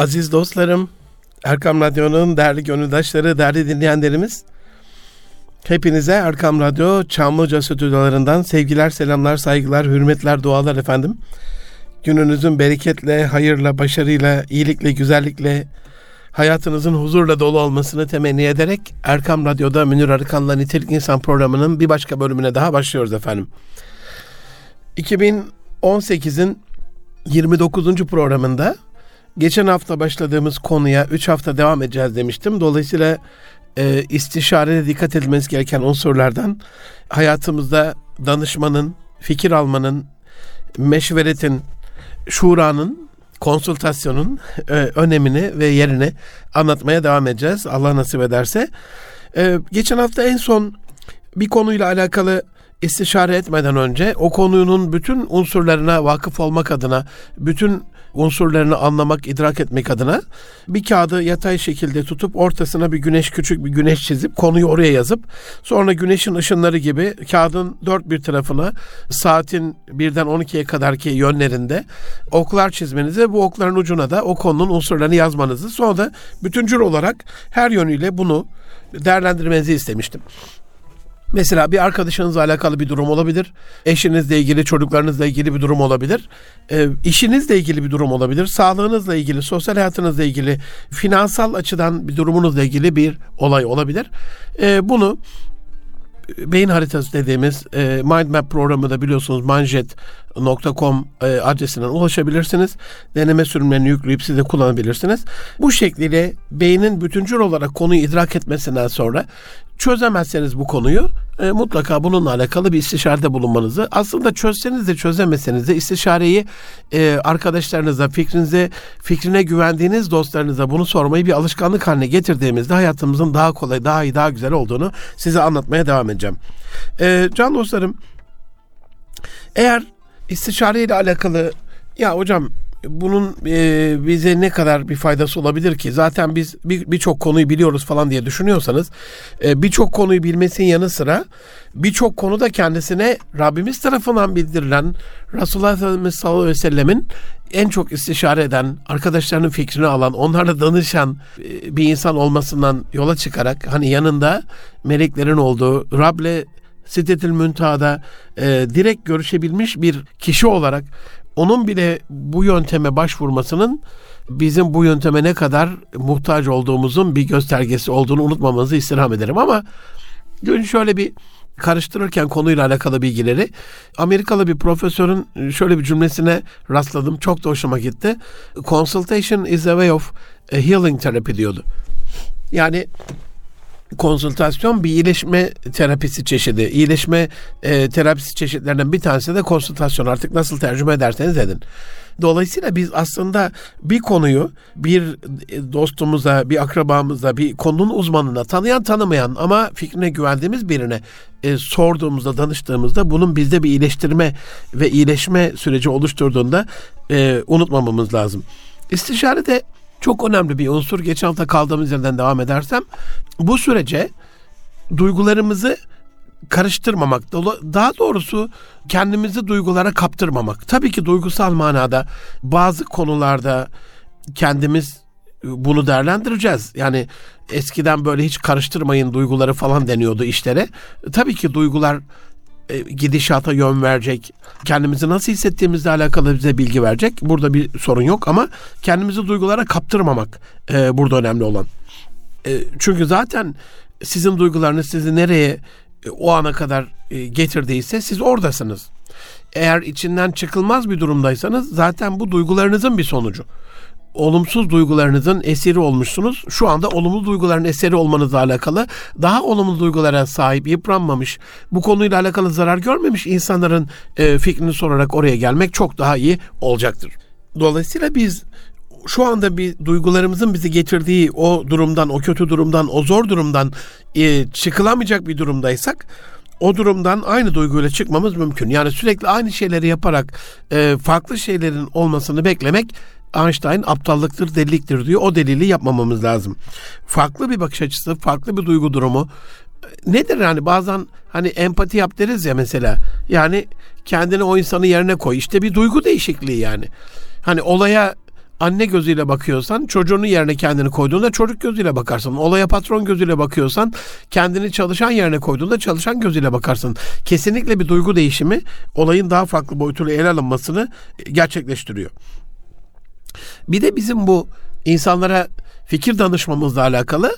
Aziz dostlarım, Erkam Radyo'nun değerli gönüldaşları, değerli dinleyenlerimiz, hepinize Erkam Radyo Çamlıca stüdyolarından sevgiler, selamlar, saygılar, hürmetler, dualar efendim. Gününüzün bereketle, hayırla, başarıyla, iyilikle, güzellikle, hayatınızın huzurla dolu olmasını temenni ederek Erkam Radyo'da Münir Arıkan'la Nitelik İnsan programının bir başka bölümüne daha başlıyoruz efendim. 2018'in 29. programında geçen hafta başladığımız konuya 3 hafta devam edeceğiz demiştim. Dolayısıyla e, istişarede dikkat edilmesi gereken unsurlardan hayatımızda danışmanın, fikir almanın, meşveretin, şuranın, konsültasyonun e, önemini ve yerini anlatmaya devam edeceğiz. Allah nasip ederse. E, geçen hafta en son bir konuyla alakalı istişare etmeden önce o konunun bütün unsurlarına vakıf olmak adına, bütün unsurlarını anlamak, idrak etmek adına bir kağıdı yatay şekilde tutup ortasına bir güneş küçük bir güneş çizip konuyu oraya yazıp sonra güneşin ışınları gibi kağıdın dört bir tarafına saatin birden 12'ye kadarki yönlerinde oklar çizmenizi bu okların ucuna da o konunun unsurlarını yazmanızı sonra da bütüncül olarak her yönüyle bunu değerlendirmenizi istemiştim. Mesela bir arkadaşınızla alakalı bir durum olabilir. Eşinizle ilgili, çocuklarınızla ilgili bir durum olabilir. E, işinizle ilgili bir durum olabilir. Sağlığınızla ilgili, sosyal hayatınızla ilgili, finansal açıdan bir durumunuzla ilgili bir olay olabilir. E, bunu beyin haritası dediğimiz e, Mind Map programı da biliyorsunuz manjet.com e, adresinden ulaşabilirsiniz. Deneme sürümlerini yükleyip siz de kullanabilirsiniz. Bu şekliyle beynin bütüncül olarak konuyu idrak etmesinden sonra çözemezseniz bu konuyu e, mutlaka bununla alakalı bir istişarede bulunmanızı aslında çözseniz de çözemeseniz de istişareyi e, arkadaşlarınıza fikrinize fikrine güvendiğiniz dostlarınıza bunu sormayı bir alışkanlık haline getirdiğimizde hayatımızın daha kolay daha iyi daha güzel olduğunu size anlatmaya devam edeceğim. E, can dostlarım eğer istişare ile alakalı ya hocam bunun e, bize ne kadar bir faydası olabilir ki? Zaten biz birçok bir konuyu biliyoruz falan diye düşünüyorsanız e, birçok konuyu bilmesinin yanı sıra birçok konuda kendisine Rabbimiz tarafından bildirilen Resulullah Efendimiz sallallahu aleyhi ve sellemin en çok istişare eden, arkadaşlarının fikrini alan, onlarla danışan e, bir insan olmasından yola çıkarak hani yanında meleklerin olduğu, Rab'le Siddetil Müntaha'da e, direkt görüşebilmiş bir kişi olarak onun bile bu yönteme başvurmasının bizim bu yönteme ne kadar muhtaç olduğumuzun bir göstergesi olduğunu unutmamamızı istirham ederim ama dün şöyle bir karıştırırken konuyla alakalı bilgileri Amerikalı bir profesörün şöyle bir cümlesine rastladım. Çok da hoşuma gitti. Consultation is a way of healing therapy diyordu. Yani konsültasyon bir iyileşme terapisi çeşidi. İyileşme e, terapisi çeşitlerinden bir tanesi de konsültasyon. Artık nasıl tercüme ederseniz edin. Dolayısıyla biz aslında bir konuyu bir dostumuza, bir akrabamıza, bir konunun uzmanına, tanıyan tanımayan ama fikrine güvendiğimiz birine e, sorduğumuzda, danıştığımızda bunun bizde bir iyileştirme ve iyileşme süreci oluşturduğunda e, unutmamamız lazım. İstişare de çok önemli bir unsur. Geçen hafta kaldığımız yerden devam edersem bu sürece duygularımızı karıştırmamak, daha doğrusu kendimizi duygulara kaptırmamak. Tabii ki duygusal manada bazı konularda kendimiz bunu değerlendireceğiz. Yani eskiden böyle hiç karıştırmayın duyguları falan deniyordu işlere. Tabii ki duygular e, gidişata yön verecek, kendimizi nasıl hissettiğimizle alakalı bize bilgi verecek. Burada bir sorun yok ama kendimizi duygulara kaptırmamak e, burada önemli olan. E, çünkü zaten sizin duygularınız sizi nereye e, o ana kadar e, getirdiyse siz oradasınız. Eğer içinden çıkılmaz bir durumdaysanız zaten bu duygularınızın bir sonucu olumsuz duygularınızın esiri olmuşsunuz. Şu anda olumlu duyguların eseri olmanızla alakalı daha olumlu duygulara sahip, yıpranmamış, bu konuyla alakalı zarar görmemiş insanların e, fikrini sorarak oraya gelmek çok daha iyi olacaktır. Dolayısıyla biz şu anda bir duygularımızın bizi getirdiği o durumdan, o kötü durumdan, o zor durumdan e, çıkılamayacak bir durumdaysak o durumdan aynı duyguyla çıkmamız mümkün. Yani sürekli aynı şeyleri yaparak e, farklı şeylerin olmasını beklemek Einstein aptallıktır, deliliktir diyor. O delili yapmamamız lazım. Farklı bir bakış açısı, farklı bir duygu durumu. Nedir yani bazen hani empati yap deriz ya mesela. Yani kendini o insanın yerine koy. İşte bir duygu değişikliği yani. Hani olaya anne gözüyle bakıyorsan çocuğunun yerine kendini koyduğunda çocuk gözüyle bakarsın. Olaya patron gözüyle bakıyorsan kendini çalışan yerine koyduğunda çalışan gözüyle bakarsın. Kesinlikle bir duygu değişimi olayın daha farklı boyutuyla ele alınmasını gerçekleştiriyor. Bir de bizim bu insanlara fikir danışmamızla alakalı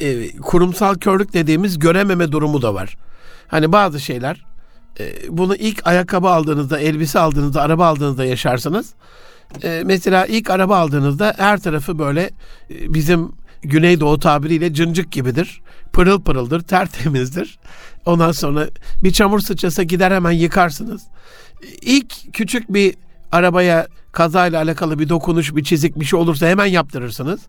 e, kurumsal körlük dediğimiz görememe durumu da var. Hani bazı şeyler e, bunu ilk ayakkabı aldığınızda, elbise aldığınızda, araba aldığınızda yaşarsınız. E, mesela ilk araba aldığınızda her tarafı böyle e, bizim Güneydoğu tabiriyle cıncık gibidir. Pırıl pırıldır, tertemizdir. Ondan sonra bir çamur sıçrasa gider hemen yıkarsınız. İlk küçük bir arabaya kazayla alakalı bir dokunuş, bir çizik bir şey olursa hemen yaptırırsınız.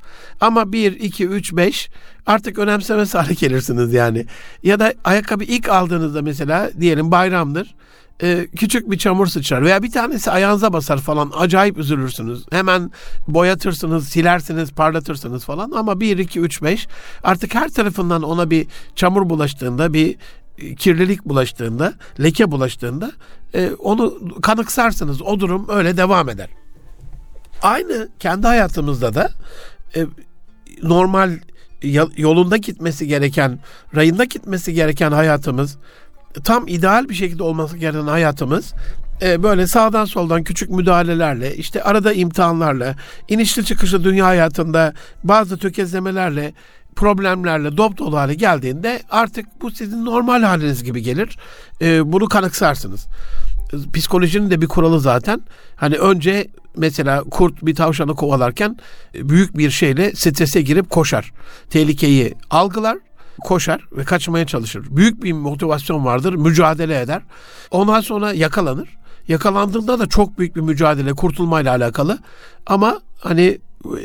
Ama 1, 2, 3, 5 artık önemsemez hale gelirsiniz yani. Ya da ayakkabı ilk aldığınızda mesela diyelim bayramdır. E, küçük bir çamur sıçrar veya bir tanesi ayağınıza basar falan acayip üzülürsünüz. Hemen boyatırsınız, silersiniz, parlatırsınız falan ama 1, 2, 3, 5 artık her tarafından ona bir çamur bulaştığında bir kirlilik bulaştığında, leke bulaştığında e, onu kanıksarsınız. O durum öyle devam eder. Aynı kendi hayatımızda da e, normal yolunda gitmesi gereken, rayında gitmesi gereken hayatımız, tam ideal bir şekilde olması gereken hayatımız e, böyle sağdan soldan küçük müdahalelerle, işte arada imtihanlarla, inişli çıkışlı dünya hayatında bazı tökezlemelerle problemlerle dop dolu hale geldiğinde artık bu sizin normal haliniz gibi gelir. E, bunu kanıksarsınız. Psikolojinin de bir kuralı zaten. Hani önce mesela kurt bir tavşanı kovalarken büyük bir şeyle strese girip koşar. Tehlikeyi algılar, koşar ve kaçmaya çalışır. Büyük bir motivasyon vardır, mücadele eder. Ondan sonra yakalanır. Yakalandığında da çok büyük bir mücadele kurtulmayla alakalı. Ama hani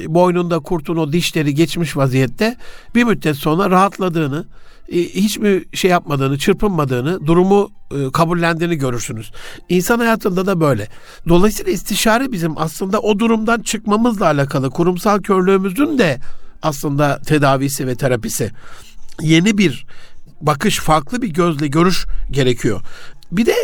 boynunda kurtun o dişleri geçmiş vaziyette bir müddet sonra rahatladığını, e, hiçbir şey yapmadığını, çırpınmadığını, durumu e, kabullendiğini görürsünüz. İnsan hayatında da böyle. Dolayısıyla istişare bizim aslında o durumdan çıkmamızla alakalı kurumsal körlüğümüzün de aslında tedavisi ve terapisi. Yeni bir bakış, farklı bir gözle görüş gerekiyor. Bir de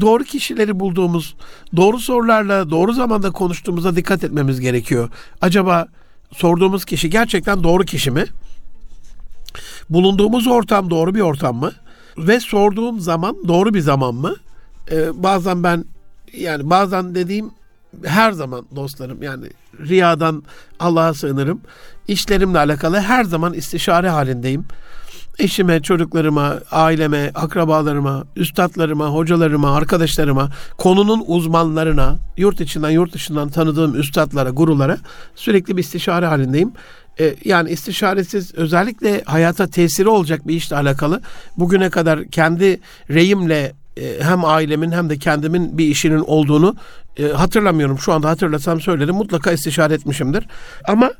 doğru kişileri bulduğumuz, doğru sorularla doğru zamanda konuştuğumuza dikkat etmemiz gerekiyor. Acaba sorduğumuz kişi gerçekten doğru kişi mi? Bulunduğumuz ortam doğru bir ortam mı? Ve sorduğum zaman doğru bir zaman mı? Ee, bazen ben yani bazen dediğim her zaman dostlarım yani riyadan Allah'a sığınırım. İşlerimle alakalı her zaman istişare halindeyim eşime, çocuklarıma, aileme, akrabalarıma, üstadlarıma, hocalarıma, arkadaşlarıma, konunun uzmanlarına, yurt içinden yurt dışından tanıdığım üstadlara, gurulara sürekli bir istişare halindeyim. Ee, yani istişaresiz özellikle hayata tesiri olacak bir işle alakalı bugüne kadar kendi reyimle e, hem ailemin hem de kendimin bir işinin olduğunu e, hatırlamıyorum. Şu anda hatırlasam söylerim. Mutlaka istişare etmişimdir. Ama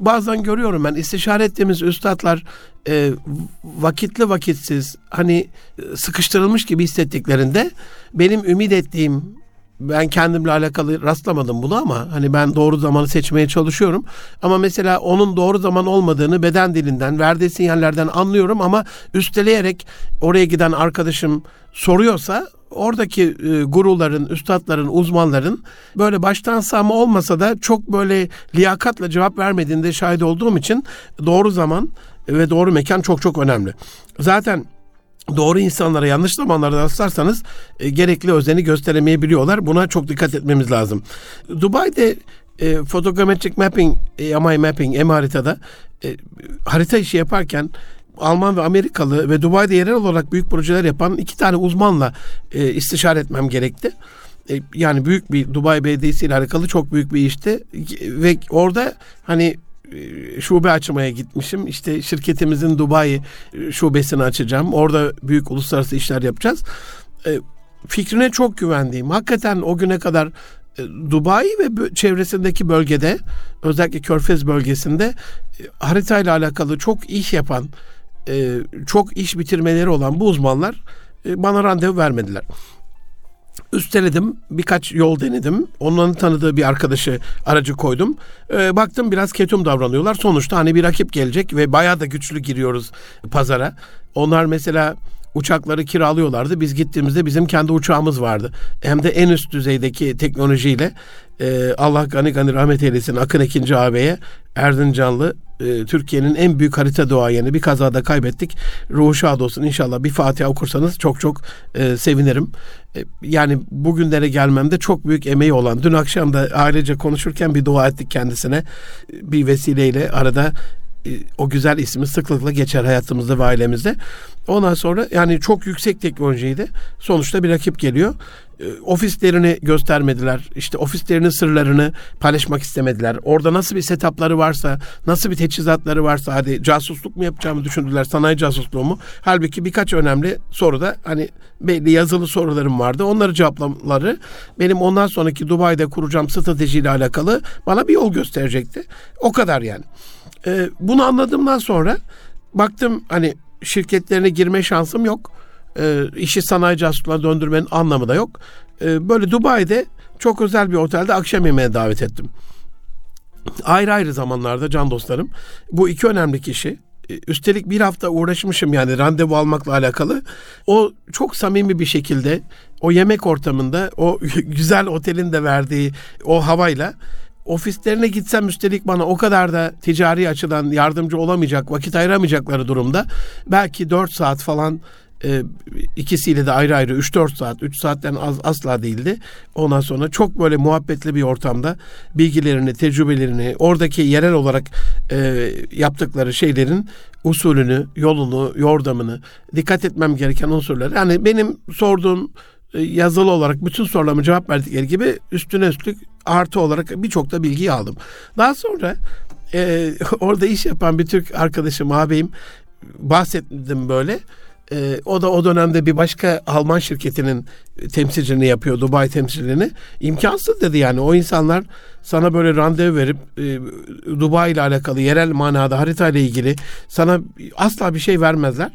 bazen görüyorum ben istişare ettiğimiz üstadlar e, vakitli vakitsiz hani e, sıkıştırılmış gibi hissettiklerinde benim ümit ettiğim ben kendimle alakalı rastlamadım bunu ama hani ben doğru zamanı seçmeye çalışıyorum. Ama mesela onun doğru zaman olmadığını beden dilinden, verdiği sinyallerden anlıyorum ama üsteleyerek oraya giden arkadaşım soruyorsa oradaki e, guruların, üstadların, uzmanların böyle baştan sağma olmasa da çok böyle liyakatla cevap vermediğinde şahit olduğum için doğru zaman ve doğru mekan çok çok önemli. Zaten doğru insanlara yanlış zamanlarda rastlarsanız e, gerekli özeni gösteremeyebiliyorlar. Buna çok dikkat etmemiz lazım. Dubai'de e, Photogrammetric Mapping, e, MI Mapping, M haritada e, harita işi yaparken Alman ve Amerikalı ve Dubai'de yerel olarak büyük projeler yapan iki tane uzmanla e, istişare etmem gerekti. E, yani büyük bir Dubai Belediyesi ile alakalı çok büyük bir işti ve orada hani e, şube açmaya gitmişim. İşte şirketimizin Dubai e, şubesini açacağım. Orada büyük uluslararası işler yapacağız. E, fikrine çok güvendiğim, hakikaten o güne kadar Dubai ve çevresindeki bölgede özellikle Körfez bölgesinde haritayla alakalı çok iş yapan, çok iş bitirmeleri olan bu uzmanlar bana randevu vermediler üsteledim. Birkaç yol denedim. Onların tanıdığı bir arkadaşı aracı koydum. E, baktım biraz ketum davranıyorlar. Sonuçta hani bir rakip gelecek ve bayağı da güçlü giriyoruz pazara. Onlar mesela uçakları kiralıyorlardı. Biz gittiğimizde bizim kendi uçağımız vardı. Hem de en üst düzeydeki teknolojiyle e, Allah gani gani rahmet eylesin Akın Ekinci ağabeye Erdincanlı e, Türkiye'nin en büyük harita doğayeni bir kazada kaybettik. Ruhu şad olsun inşallah bir Fatiha okursanız çok çok e, sevinirim. E, yani bugünlere gelmemde çok büyük emeği olan dün akşam da ailece konuşurken bir dua ettik kendisine. Bir vesileyle arada e, o güzel ismi sıklıkla geçer hayatımızda ve ailemizde. Ondan sonra yani çok yüksek teknolojiydi. Sonuçta bir rakip geliyor. E, ofislerini göstermediler. İşte ofislerinin sırlarını paylaşmak istemediler. Orada nasıl bir setupları varsa, nasıl bir teçhizatları varsa hadi casusluk mu yapacağımı düşündüler, sanayi casusluğu mu? Halbuki birkaç önemli soruda hani belli yazılı sorularım vardı. Onları cevaplamaları benim ondan sonraki Dubai'de kuracağım stratejiyle alakalı bana bir yol gösterecekti. O kadar yani. Ee, bunu anladığımdan sonra baktım hani şirketlerine girme şansım yok. Ee, işi sanayi casusluğuna döndürmenin anlamı da yok. Ee, böyle Dubai'de çok özel bir otelde akşam yemeğine davet ettim. Ayrı ayrı zamanlarda can dostlarım bu iki önemli kişi e, üstelik bir hafta uğraşmışım yani randevu almakla alakalı. O çok samimi bir şekilde o yemek ortamında o güzel otelin de verdiği o havayla ofislerine gitsem üstelik bana o kadar da ticari açıdan yardımcı olamayacak, vakit ayıramayacakları durumda belki 4 saat falan e, ikisiyle de ayrı ayrı 3-4 saat, 3 saatten az asla değildi. Ondan sonra çok böyle muhabbetli bir ortamda bilgilerini, tecrübelerini, oradaki yerel olarak e, yaptıkları şeylerin usulünü, yolunu, yordamını, dikkat etmem gereken unsurları. Yani benim sorduğum e, yazılı olarak bütün sorularıma cevap verdikleri gibi üstüne üstlük artı olarak birçok da bilgiyi aldım. Daha sonra e, orada iş yapan bir Türk arkadaşım, ağabeyim bahsettim böyle. E, o da o dönemde bir başka Alman şirketinin temsilciliğini yapıyor, Dubai temsilciliğini. İmkansız dedi yani. O insanlar sana böyle randevu verip e, Dubai ile alakalı yerel manada harita ile ilgili sana asla bir şey vermezler.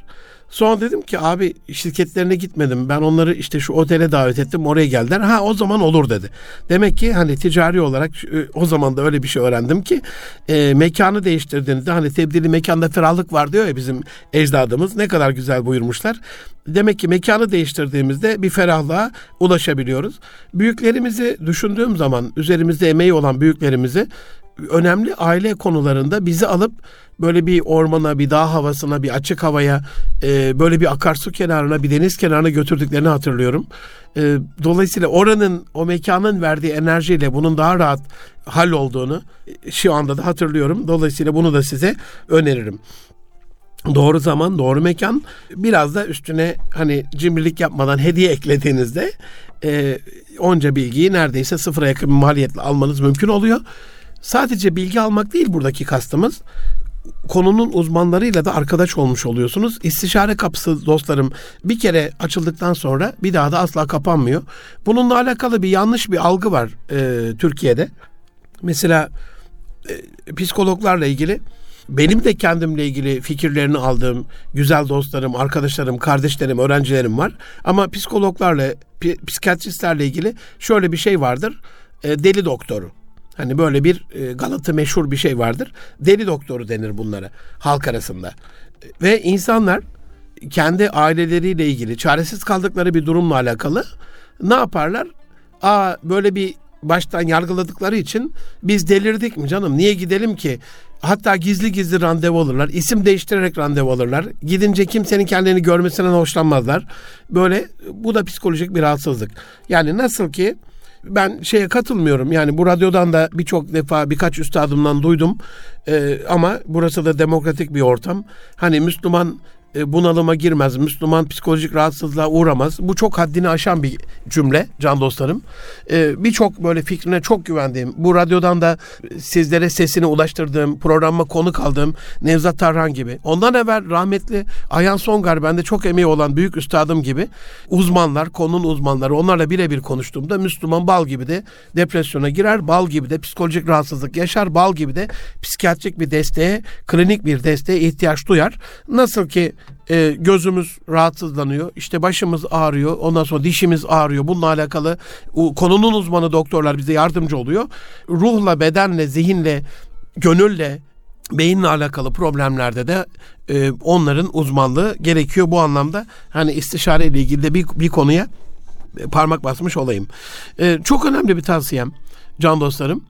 Sonra dedim ki abi şirketlerine gitmedim. Ben onları işte şu otele davet ettim. Oraya geldiler. Ha o zaman olur dedi. Demek ki hani ticari olarak e, o zaman da öyle bir şey öğrendim ki e, mekanı değiştirdiğinizde hani tebdili mekanda ferahlık var diyor ya bizim ecdadımız. Ne kadar güzel buyurmuşlar. Demek ki mekanı değiştirdiğimizde bir ferahlığa ulaşabiliyoruz. Büyüklerimizi düşündüğüm zaman üzerimizde emeği olan büyüklerimizi önemli aile konularında bizi alıp böyle bir ormana, bir dağ havasına, bir açık havaya, e, böyle bir akarsu kenarına, bir deniz kenarına götürdüklerini hatırlıyorum. E, dolayısıyla oranın, o mekanın verdiği enerjiyle bunun daha rahat hal olduğunu e, şu anda da hatırlıyorum. Dolayısıyla bunu da size öneririm. Doğru zaman, doğru mekan. Biraz da üstüne hani cimrilik yapmadan hediye eklediğinizde e, onca bilgiyi neredeyse sıfıra yakın bir maliyetle almanız mümkün oluyor. Sadece bilgi almak değil buradaki kastımız konunun uzmanlarıyla da arkadaş olmuş oluyorsunuz. İstişare kapısı dostlarım bir kere açıldıktan sonra bir daha da asla kapanmıyor. Bununla alakalı bir yanlış bir algı var e, Türkiye'de. Mesela e, psikologlarla ilgili benim de kendimle ilgili fikirlerini aldığım güzel dostlarım, arkadaşlarım, kardeşlerim, öğrencilerim var. Ama psikologlarla, psikiyatristlerle ilgili şöyle bir şey vardır. E, deli doktoru. Hani böyle bir e, Galata meşhur bir şey vardır. Deli doktoru denir bunlara halk arasında. Ve insanlar kendi aileleriyle ilgili çaresiz kaldıkları bir durumla alakalı ne yaparlar? Aa böyle bir baştan yargıladıkları için biz delirdik mi canım niye gidelim ki? Hatta gizli gizli randevu alırlar. isim değiştirerek randevu alırlar. Gidince kimsenin kendini görmesinden hoşlanmazlar. Böyle bu da psikolojik bir rahatsızlık. Yani nasıl ki ben şeye katılmıyorum. Yani bu radyodan da birçok defa birkaç üstadımdan duydum. Ee, ama burası da demokratik bir ortam. Hani Müslüman bunalıma girmez, Müslüman psikolojik rahatsızlığa uğramaz. Bu çok haddini aşan bir cümle can dostlarım. E, birçok böyle fikrine çok güvendiğim, bu radyodan da sizlere sesini ulaştırdığım, programıma konuk aldığım Nevzat Tarhan gibi. Ondan evvel rahmetli Ayhan Songar bende çok emeği olan büyük üstadım gibi uzmanlar, konunun uzmanları onlarla birebir konuştuğumda Müslüman bal gibi de depresyona girer, bal gibi de psikolojik rahatsızlık yaşar, bal gibi de psikiyatrik bir desteğe, klinik bir desteğe ihtiyaç duyar. Nasıl ki e, gözümüz rahatsızlanıyor. İşte başımız ağrıyor. Ondan sonra dişimiz ağrıyor. Bununla alakalı konunun uzmanı doktorlar bize yardımcı oluyor. Ruhla, bedenle, zihinle, gönülle, beyinle alakalı problemlerde de e, onların uzmanlığı gerekiyor bu anlamda. Hani istişare ile ilgili de bir, bir konuya parmak basmış olayım. E, çok önemli bir tavsiyem can dostlarım.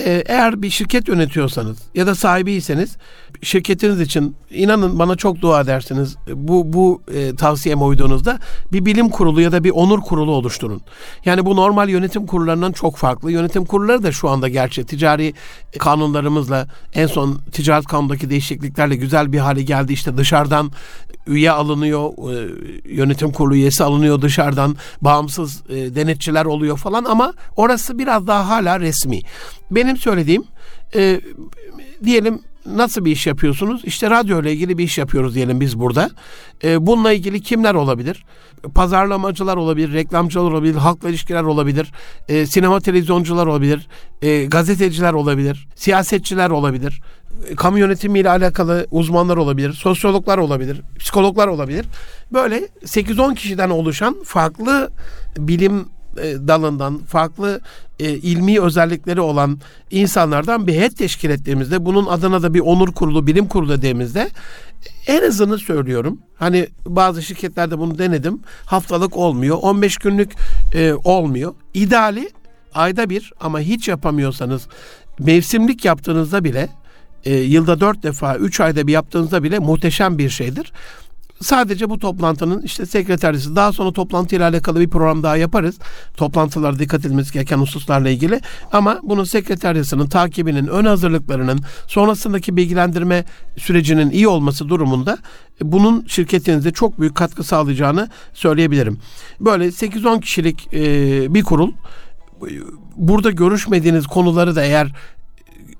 E, eğer bir şirket yönetiyorsanız ya da sahibiyseniz şirketiniz için inanın bana çok dua edersiniz. Bu bu e, tavsiyeme uyduğunuzda bir bilim kurulu ya da bir onur kurulu oluşturun. Yani bu normal yönetim kurullarından çok farklı. Yönetim kurulları da şu anda gerçi ticari kanunlarımızla en son ticaret kanundaki değişikliklerle güzel bir hale geldi. İşte dışarıdan üye alınıyor, e, yönetim kurulu üyesi alınıyor dışarıdan, bağımsız e, denetçiler oluyor falan ama orası biraz daha hala resmi. Benim söylediğim e, diyelim nasıl bir iş yapıyorsunuz? İşte radyo ile ilgili bir iş yapıyoruz diyelim biz burada. E, bununla ilgili kimler olabilir? Pazarlamacılar olabilir, reklamcılar olabilir, halkla ilişkiler olabilir, e, sinema televizyoncular olabilir, e, gazeteciler olabilir, siyasetçiler olabilir, kamu yönetimiyle alakalı uzmanlar olabilir, sosyologlar olabilir, psikologlar olabilir. Böyle 8-10 kişiden oluşan farklı bilim e, dalından farklı e, ilmi özellikleri olan insanlardan bir heyet teşkil ettiğimizde bunun adına da bir onur kurulu, bilim kurulu dediğimizde en azını söylüyorum. Hani bazı şirketlerde bunu denedim. Haftalık olmuyor. 15 günlük e, olmuyor. İdeali ayda bir ama hiç yapamıyorsanız mevsimlik yaptığınızda bile e, yılda dört defa, üç ayda bir yaptığınızda bile muhteşem bir şeydir. Sadece bu toplantının işte sekreterisi daha sonra toplantıyla alakalı bir program daha yaparız. Toplantılarda dikkat edilmesi gereken hususlarla ilgili. Ama bunun sekreterisinin takibinin, ön hazırlıklarının, sonrasındaki bilgilendirme sürecinin iyi olması durumunda bunun şirketinize çok büyük katkı sağlayacağını söyleyebilirim. Böyle 8-10 kişilik e, bir kurul burada görüşmediğiniz konuları da eğer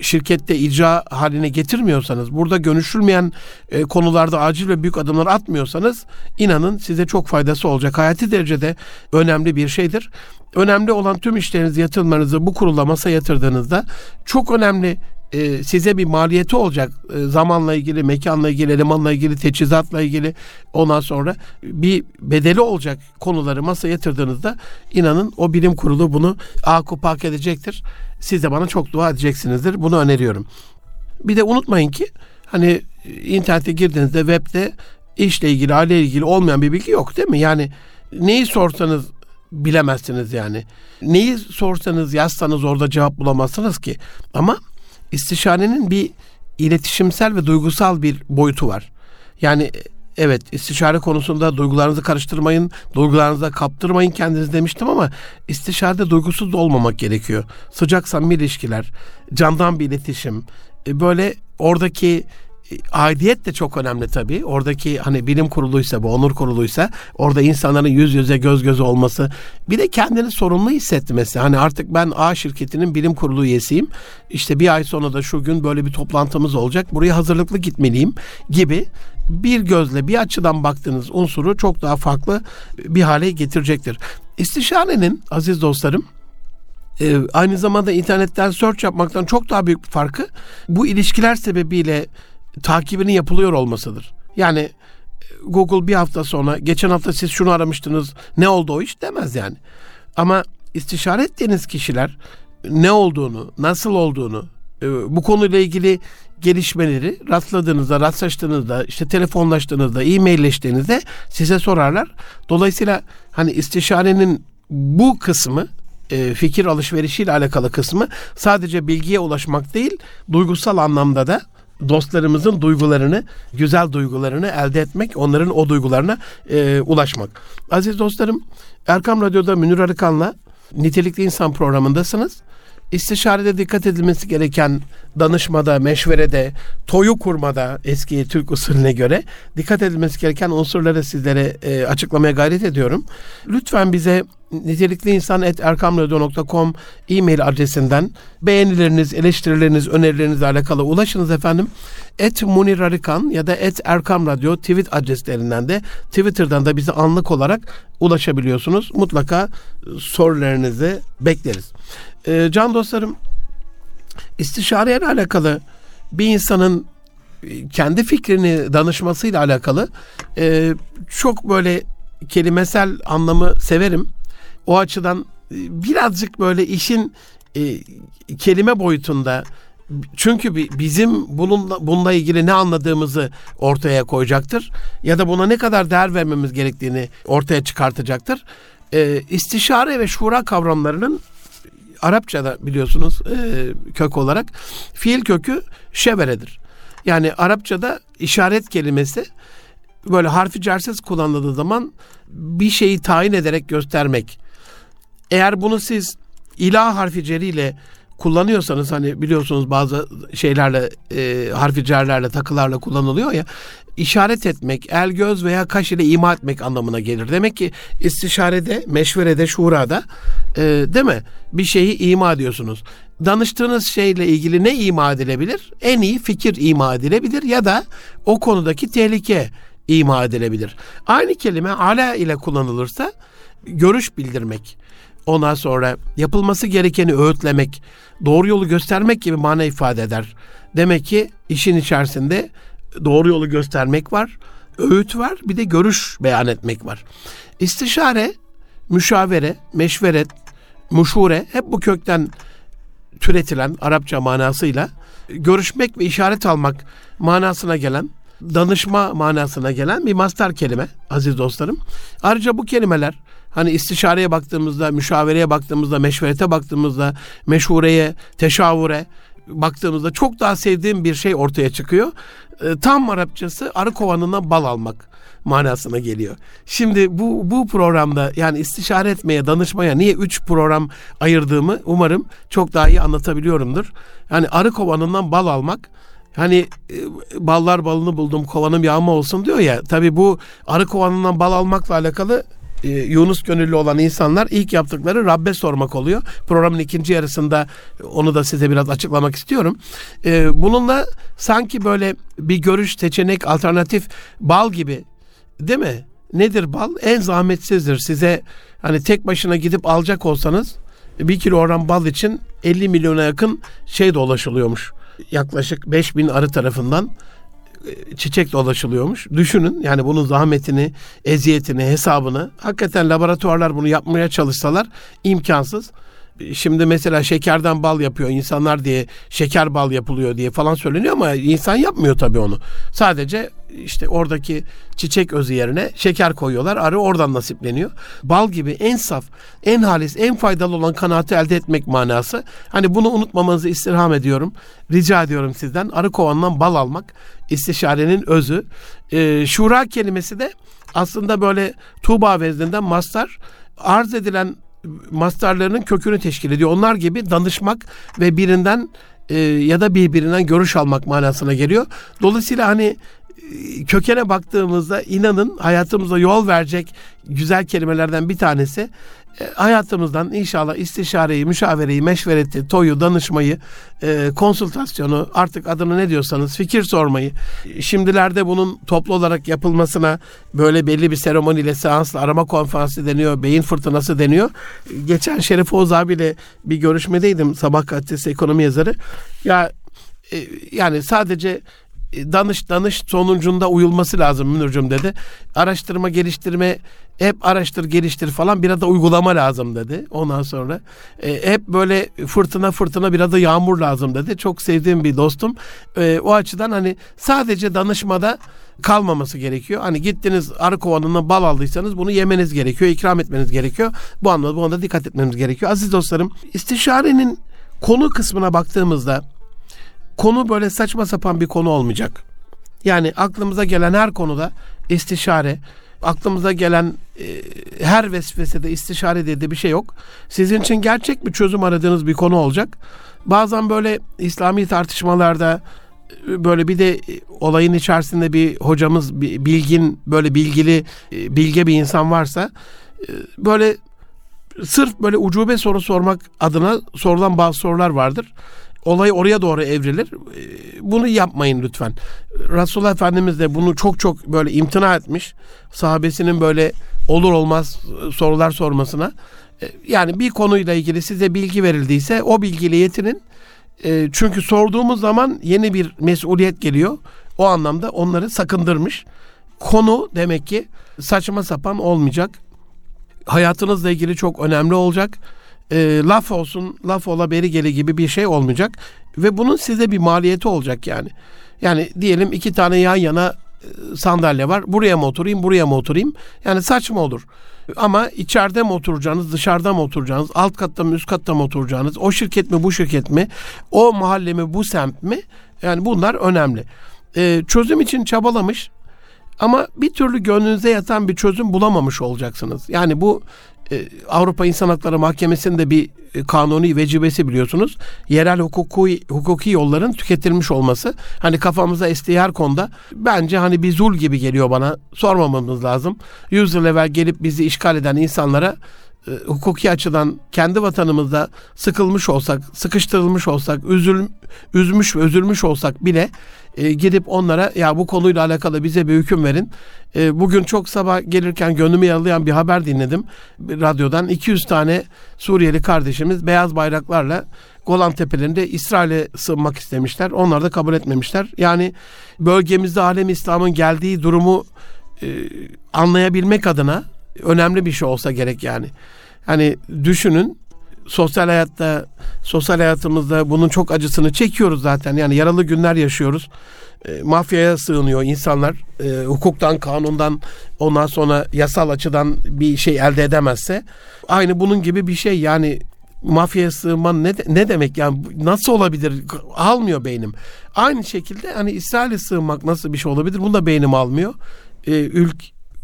şirkette icra haline getirmiyorsanız, burada görüşülmeyen e, konularda acil ve büyük adımlar atmıyorsanız inanın size çok faydası olacak. Hayati derecede önemli bir şeydir. Önemli olan tüm işlerinizi yatırmanızı bu kurula masa yatırdığınızda çok önemli e, size bir maliyeti olacak e, zamanla ilgili, mekanla ilgili, elemanla ilgili, teçhizatla ilgili ondan sonra bir bedeli olacak konuları masaya yatırdığınızda inanın o bilim kurulu bunu akupak edecektir. Siz de bana çok dua edeceksinizdir. Bunu öneriyorum. Bir de unutmayın ki hani internete girdiğinizde webde işle ilgili, aile ilgili olmayan bir bilgi yok değil mi? Yani neyi sorsanız bilemezsiniz yani. Neyi sorsanız yazsanız orada cevap bulamazsınız ki. Ama istişarenin bir iletişimsel ve duygusal bir boyutu var. Yani evet istişare konusunda duygularınızı karıştırmayın, duygularınıza kaptırmayın kendiniz demiştim ama istişarede duygusuz da olmamak gerekiyor. Sıcak samimi ilişkiler, candan bir iletişim, e, böyle oradaki aidiyet de çok önemli tabii. Oradaki hani bilim kuruluysa bu onur kuruluysa orada insanların yüz yüze göz göze olması bir de kendini sorumlu hissetmesi. Hani artık ben A şirketinin bilim kurulu üyesiyim. İşte bir ay sonra da şu gün böyle bir toplantımız olacak. Buraya hazırlıklı gitmeliyim gibi bir gözle bir açıdan baktığınız unsuru çok daha farklı bir hale getirecektir. İstişarenin aziz dostlarım e, aynı zamanda internetten search yapmaktan çok daha büyük bir farkı bu ilişkiler sebebiyle takibinin yapılıyor olmasıdır. Yani e, Google bir hafta sonra geçen hafta siz şunu aramıştınız ne oldu o iş demez yani. Ama istişare ettiğiniz kişiler ne olduğunu, nasıl olduğunu, bu konuyla ilgili gelişmeleri rastladığınızda, rastlaştığınızda, işte telefonlaştığınızda, e-mailleştiğinizde size sorarlar. Dolayısıyla hani istişarenin bu kısmı e, fikir alışverişiyle alakalı kısmı sadece bilgiye ulaşmak değil, duygusal anlamda da dostlarımızın duygularını, güzel duygularını elde etmek, onların o duygularına e, ulaşmak. Aziz dostlarım, Erkam Radyo'da Münir Arıkan'la Nitelikli İnsan programındasınız. İstişarede dikkat edilmesi gereken danışmada, meşverede, toyu kurmada eski Türk usulüne göre dikkat edilmesi gereken unsurları sizlere e, açıklamaya gayret ediyorum. Lütfen bize nitelikli insan et erkamradyo.com e-mail adresinden beğenileriniz, eleştirileriniz, önerilerinizle alakalı ulaşınız efendim. Et Munir Arıkan ya da et Erkam Radyo tweet adreslerinden de Twitter'dan da bize anlık olarak ulaşabiliyorsunuz. Mutlaka sorularınızı bekleriz. E, can dostlarım istişareyle alakalı bir insanın e, kendi fikrini danışmasıyla alakalı e, çok böyle kelimesel anlamı severim. O açıdan e, birazcık böyle işin e, kelime boyutunda çünkü bizim bununla, bununla ilgili ne anladığımızı ortaya koyacaktır. Ya da buna ne kadar değer vermemiz gerektiğini ortaya çıkartacaktır. E, istişare ve şura kavramlarının Arapçada biliyorsunuz e, kök olarak fiil kökü şeveredir. Yani Arapçada işaret kelimesi böyle harfi cersiz kullanıldığı zaman bir şeyi tayin ederek göstermek. Eğer bunu siz ilah harfi ceriyle kullanıyorsanız hani biliyorsunuz bazı şeylerle e, harfi cerlerle takılarla kullanılıyor ya işaret etmek, el göz veya kaş ile ima etmek anlamına gelir. Demek ki istişarede, meşverede, şurada e, değil mi? Bir şeyi ima ediyorsunuz. Danıştığınız şeyle ilgili ne ima edilebilir? En iyi fikir ima edilebilir ya da o konudaki tehlike ima edilebilir. Aynı kelime ala ile kullanılırsa görüş bildirmek, ondan sonra yapılması gerekeni öğütlemek, doğru yolu göstermek gibi mana ifade eder. Demek ki işin içerisinde doğru yolu göstermek var, öğüt var, bir de görüş beyan etmek var. İstişare, müşavere, meşveret, muşure hep bu kökten türetilen Arapça manasıyla görüşmek ve işaret almak manasına gelen danışma manasına gelen bir mastar kelime aziz dostlarım. Ayrıca bu kelimeler hani istişareye baktığımızda, müşavereye baktığımızda, meşverete baktığımızda, meşhureye, teşavure baktığımızda çok daha sevdiğim bir şey ortaya çıkıyor. E, tam Arapçası arı kovanına bal almak manasına geliyor. Şimdi bu bu programda yani istişare etmeye, danışmaya niye üç program ayırdığımı umarım çok daha iyi anlatabiliyorumdur. Yani arı kovanından bal almak Hani e, ballar balını buldum kovanım yağma olsun diyor ya. Tabi bu arı kovanından bal almakla alakalı e, Yunus gönüllü olan insanlar ilk yaptıkları Rabbe sormak oluyor. Programın ikinci yarısında onu da size biraz açıklamak istiyorum. E, bununla sanki böyle bir görüş, seçenek, alternatif bal gibi değil mi? Nedir bal? En zahmetsizdir. Size hani tek başına gidip alacak olsanız bir kilogram bal için 50 milyona yakın şey dolaşılıyormuş yaklaşık 5000 arı tarafından çiçek dolaşılıyormuş. Düşünün yani bunun zahmetini, eziyetini, hesabını hakikaten laboratuvarlar bunu yapmaya çalışsalar imkansız. Şimdi mesela şekerden bal yapıyor insanlar diye şeker bal yapılıyor diye falan söyleniyor ama insan yapmıyor tabii onu. Sadece işte oradaki çiçek özü yerine şeker koyuyorlar. Arı oradan nasipleniyor. Bal gibi en saf, en halis, en faydalı olan kanaati elde etmek manası. Hani bunu unutmamanızı istirham ediyorum. Rica ediyorum sizden. Arı kovandan bal almak istişarenin özü. Ee, şura kelimesi de aslında böyle Tuğba vezninden mastar arz edilen mastarlarının kökünü teşkil ediyor. Onlar gibi danışmak ve birinden e, ya da birbirinden görüş almak manasına geliyor. Dolayısıyla hani kökene baktığımızda inanın hayatımıza yol verecek güzel kelimelerden bir tanesi e, hayatımızdan inşallah istişareyi, müşavereyi, meşvereti, toyu, danışmayı, e, konsültasyonu artık adını ne diyorsanız fikir sormayı şimdilerde bunun toplu olarak yapılmasına böyle belli bir seremoniyle seansla arama konferansı deniyor, beyin fırtınası deniyor. Geçen Şerif Oğuz abiyle bir görüşmedeydim sabah gazetesi ekonomi yazarı. Ya e, yani sadece danış danış sonucunda uyulması lazım Münir'cim dedi. Araştırma geliştirme hep araştır geliştir falan biraz da uygulama lazım dedi. Ondan sonra e, hep böyle fırtına fırtına biraz da yağmur lazım dedi. Çok sevdiğim bir dostum. E, o açıdan hani sadece danışmada kalmaması gerekiyor. Hani gittiniz arı kovanından bal aldıysanız bunu yemeniz gerekiyor, ikram etmeniz gerekiyor. Bu anlamda bu anda dikkat etmemiz gerekiyor. Aziz dostlarım, istişarenin konu kısmına baktığımızda konu böyle saçma sapan bir konu olmayacak. Yani aklımıza gelen her konuda istişare, aklımıza gelen e, her vesvesede istişare diye de bir şey yok. Sizin için gerçek bir çözüm aradığınız bir konu olacak. Bazen böyle İslami tartışmalarda e, böyle bir de olayın içerisinde bir hocamız, bir bilgin, böyle bilgili, e, bilge bir insan varsa e, böyle sırf böyle ucube soru sormak adına sorulan bazı sorular vardır olay oraya doğru evrilir. Ee, bunu yapmayın lütfen. Resulullah Efendimiz de bunu çok çok böyle imtina etmiş. Sahabesinin böyle olur olmaz sorular sormasına. Ee, yani bir konuyla ilgili size bilgi verildiyse o bilgiyle yetinin. Ee, çünkü sorduğumuz zaman yeni bir mesuliyet geliyor. O anlamda onları sakındırmış. Konu demek ki saçma sapan olmayacak. Hayatınızla ilgili çok önemli olacak e, laf olsun, laf ola beri geli gibi bir şey olmayacak. ve bunun size bir maliyeti olacak yani. Yani diyelim iki tane yan yana e, sandalye var. Buraya mı oturayım, buraya mı oturayım? Yani saçma olur. Ama içeride mi oturacaksınız, dışarıda mı oturacaksınız, alt katta mı, üst katta mı oturacaksınız, o şirket mi, bu şirket mi, o mahalle mi, bu semt mi? Yani bunlar önemli. Ee, çözüm için çabalamış ama bir türlü gönlünüze yatan bir çözüm bulamamış olacaksınız. Yani bu Avrupa İnsan Hakları Mahkemesi'nde bir e, kanuni vecibesi biliyorsunuz. Yerel hukuki, hukuki yolların tüketilmiş olması. Hani kafamıza estiği her konuda bence hani bir zul gibi geliyor bana. Sormamamız lazım. Yüz yıl evvel gelip bizi işgal eden insanlara e, hukuki açıdan kendi vatanımızda sıkılmış olsak, sıkıştırılmış olsak, üzül, üzmüş ve üzülmüş olsak bile e, gidip onlara ya bu konuyla alakalı bize bir hüküm verin. E, bugün çok sabah gelirken gönlümü yaralayan bir haber dinledim radyodan. 200 tane Suriyeli kardeşimiz beyaz bayraklarla Golan Tepelerinde İsrail'e sığınmak istemişler. Onlar da kabul etmemişler. Yani bölgemizde alem İslam'ın geldiği durumu e, anlayabilmek adına önemli bir şey olsa gerek yani. Hani düşünün sosyal hayatta, sosyal hayatımızda bunun çok acısını çekiyoruz zaten. Yani yaralı günler yaşıyoruz. E, mafyaya sığınıyor insanlar. E, hukuktan, kanundan, ondan sonra yasal açıdan bir şey elde edemezse. Aynı bunun gibi bir şey yani mafyaya sığınman ne, ne demek yani nasıl olabilir almıyor beynim. Aynı şekilde hani İsrail'e sığınmak nasıl bir şey olabilir bunu da beynim almıyor. Ee, ülk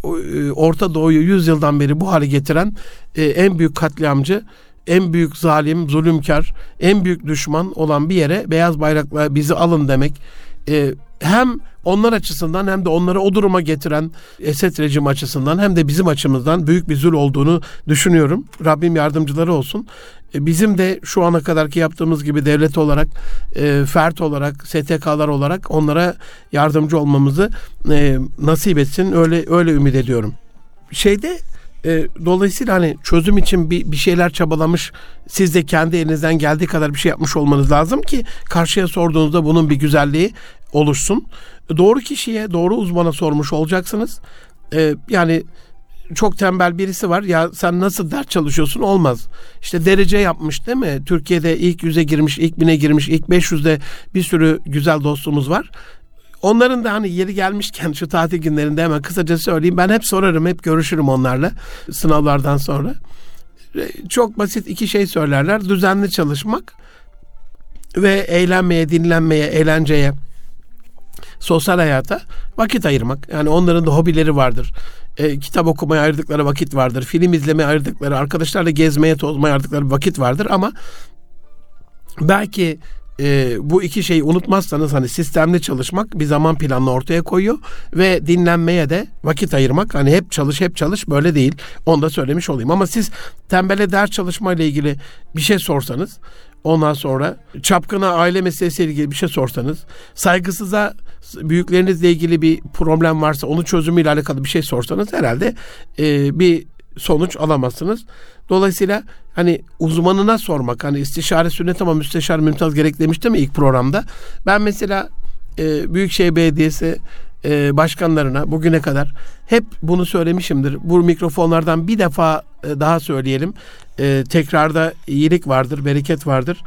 e, Orta Doğu'yu 100 yıldan beri bu hale getiren e, en büyük katliamcı en büyük zalim, zulümkar, en büyük düşman olan bir yere beyaz bayrakla bizi alın demek e, hem onlar açısından hem de onları o duruma getiren Esed rejim açısından hem de bizim açımızdan büyük bir zul olduğunu düşünüyorum. Rabbim yardımcıları olsun. E, bizim de şu ana kadarki yaptığımız gibi devlet olarak, e, fert olarak, STK'lar olarak onlara yardımcı olmamızı e, nasip etsin. Öyle öyle ümit ediyorum. Şeyde e, dolayısıyla hani çözüm için bir, bir şeyler çabalamış, siz de kendi elinizden geldiği kadar bir şey yapmış olmanız lazım ki karşıya sorduğunuzda bunun bir güzelliği oluşsun. Doğru kişiye, doğru uzmana sormuş olacaksınız. E, yani çok tembel birisi var. Ya sen nasıl ders çalışıyorsun? Olmaz. İşte derece yapmış değil mi? Türkiye'de ilk yüze girmiş, ilk bine girmiş, ilk 500'de bir sürü güzel dostumuz var. Onların da hani yeri gelmişken şu tatil günlerinde hemen kısaca söyleyeyim. Ben hep sorarım, hep görüşürüm onlarla sınavlardan sonra. Çok basit iki şey söylerler. Düzenli çalışmak ve eğlenmeye, dinlenmeye, eğlenceye, sosyal hayata vakit ayırmak. Yani onların da hobileri vardır. E, kitap okumaya ayırdıkları vakit vardır. Film izlemeye ayırdıkları, arkadaşlarla gezmeye, tozmaya ayırdıkları vakit vardır ama belki e, bu iki şeyi unutmazsanız hani sistemli çalışmak bir zaman planını ortaya koyuyor ve dinlenmeye de vakit ayırmak hani hep çalış hep çalış böyle değil. Onu da söylemiş olayım ama siz tembele ders çalışma ile ilgili bir şey sorsanız ondan sonra çapkına aile meselesiyle ilgili bir şey sorsanız saygısıza büyüklerinizle ilgili bir problem varsa onu çözümüyle alakalı bir şey sorsanız herhalde e, bir sonuç alamazsınız. Dolayısıyla hani uzmanına sormak hani istişare sünnet ama müsteşar mümtaz gerek demiştim ilk programda. Ben mesela e, Büyükşehir Belediyesi e, başkanlarına bugüne kadar hep bunu söylemişimdir. Bu mikrofonlardan bir defa e, daha söyleyelim. E, tekrarda iyilik vardır, bereket vardır.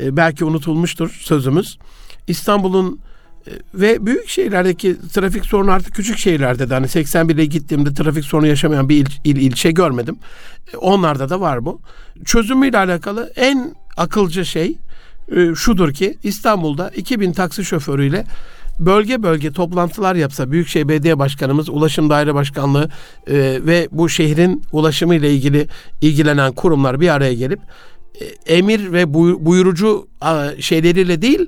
E, belki unutulmuştur sözümüz. İstanbul'un ve büyük şehirlerdeki trafik sorunu artık küçük şehirlerde de hani 81'e gittiğimde trafik sorunu yaşamayan bir il, il, ilçe görmedim. Onlarda da var bu. Çözümüyle alakalı en akılcı şey e, şudur ki İstanbul'da 2000 taksi şoförüyle bölge bölge toplantılar yapsa Büyükşehir Belediye Başkanımız, Ulaşım Daire Başkanlığı e, ve bu şehrin ulaşımı ile ilgili ilgilenen kurumlar bir araya gelip e, emir ve buyurucu şeyleriyle değil